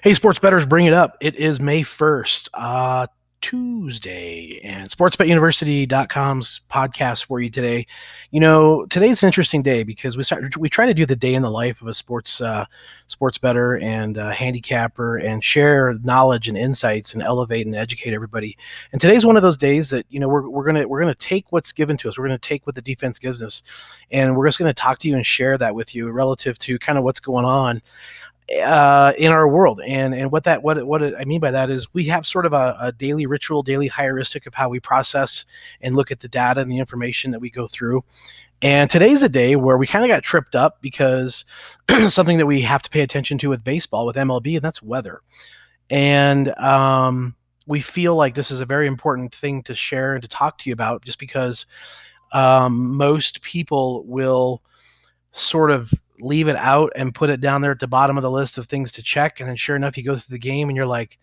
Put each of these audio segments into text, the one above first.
Hey, sports betters, bring it up. It is May 1st, uh, Tuesday, and sportsbetuniversity.com's podcast for you today. You know, today's an interesting day because we start we try to do the day in the life of a sports uh, sports better and uh, handicapper and share knowledge and insights and elevate and educate everybody. And today's one of those days that you know we're, we're gonna we're gonna take what's given to us. We're gonna take what the defense gives us, and we're just gonna talk to you and share that with you relative to kind of what's going on uh, in our world. And and what that what what I mean by that is we have sort of a, a, daily ritual, daily heuristic of how we process and look at the data and the information that we go through. And today's a day where we kind of got tripped up because something that we have to pay attention to with baseball, with MLB, and that's weather. And um, we feel like this is a very important thing to share and to talk to you about, just because um, most people will sort of leave it out and put it down there at the bottom of the list of things to check. And then sure enough, you go through the game and you're like,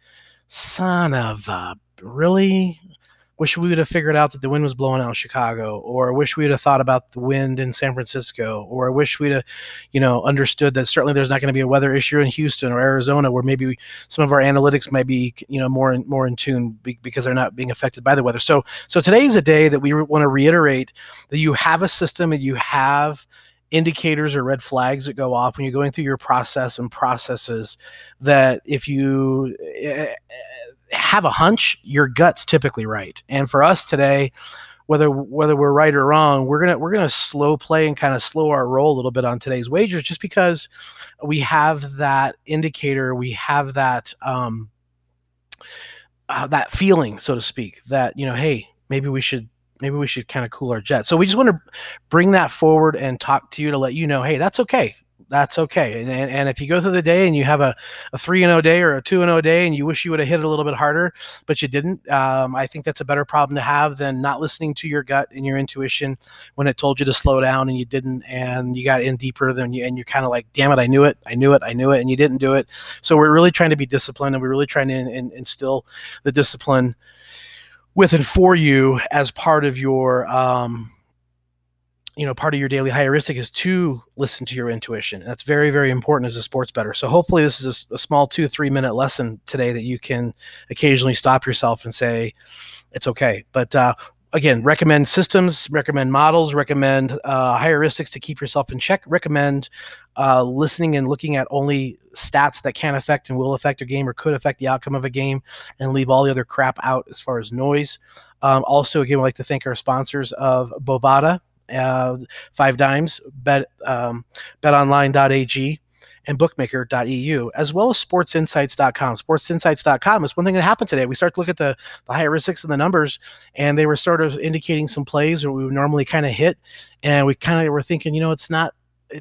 son of a really wish we would have figured out that the wind was blowing out Chicago, or wish we'd have thought about the wind in San Francisco, or I wish we'd have, you know, understood that certainly there's not going to be a weather issue in Houston or Arizona, where maybe we, some of our analytics might be, you know, more in, more in tune because they're not being affected by the weather. So, so today is a day that we want to reiterate that you have a system and you have indicators or red flags that go off when you're going through your process and processes that if you uh, have a hunch your gut's typically right. And for us today whether whether we're right or wrong we're gonna we're gonna slow play and kind of slow our roll a little bit on today's wagers just because we have that indicator we have that um uh, that feeling so to speak that you know hey maybe we should maybe we should kind of cool our jets. So we just want to bring that forward and talk to you to let you know, hey, that's okay. That's okay. And, and, and if you go through the day and you have a, a 3 and 0 day or a 2 and 0 day and you wish you would have hit it a little bit harder, but you didn't, um, I think that's a better problem to have than not listening to your gut and your intuition when it told you to slow down and you didn't, and you got in deeper than you, and you're kind of like, damn it, I knew it, I knew it, I knew it, and you didn't do it. So we're really trying to be disciplined and we're really trying to in, in, instill the discipline with and for you as part of your um, you know part of your daily heuristic is to listen to your intuition. That's very very important as a sports better. So hopefully this is a, a small two three minute lesson today that you can occasionally stop yourself and say it's okay. But uh, again, recommend systems, recommend models, recommend uh, heuristics to keep yourself in check, recommend uh, listening and looking at only stats that can affect and will affect a game or could affect the outcome of a game and leave all the other crap out as far as noise. Um, also, again, we'd like to thank our sponsors of Bovada, uh, Five Dimes, Bet, um, BetOnline.ag, and bookmaker.eu, as well as sportsinsights.com. Sportsinsights.com is one thing that happened today. We start to look at the, the heuristics and the numbers, and they were sort of indicating some plays where we would normally kind of hit. And we kind of were thinking, you know, it's not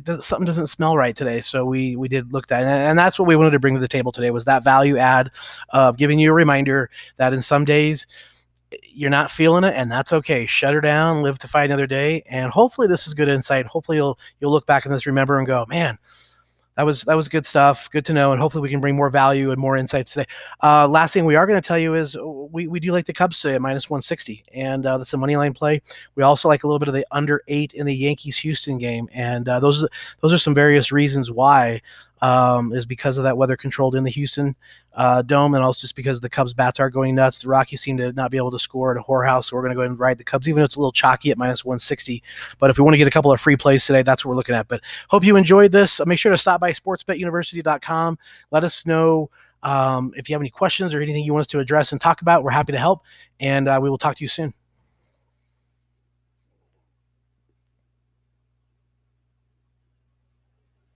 does, something doesn't smell right today. So we we did look at and, and that's what we wanted to bring to the table today was that value add of giving you a reminder that in some days eh, you're not feeling it and that's okay shut her down live to fight another day and hopefully this is good insight hopefully you'll you'll look back on this remember and go man that was that was good stuff. Good to know, and hopefully we can bring more value and more insights today. Uh, last thing we are going to tell you is we, we do like the Cubs today at minus 160, and uh, that's a money line play. We also like a little bit of the under eight in the Yankees Houston game, and uh, those those are some various reasons why um, is because of that weather controlled in the Houston uh, dome, and also just because the Cubs bats are going nuts. The Rockies seem to not be able to score at a whorehouse, so we're going to go and ride the Cubs, even though it's a little chalky at minus 160. But if we want to get a couple of free plays today, that's what we're looking at. But hope you enjoyed this. Make sure to stop by sportsbetuniversity.com. Let us know um, if you have any questions or anything you want us to address and talk about. We're happy to help, and uh, we will talk to you soon.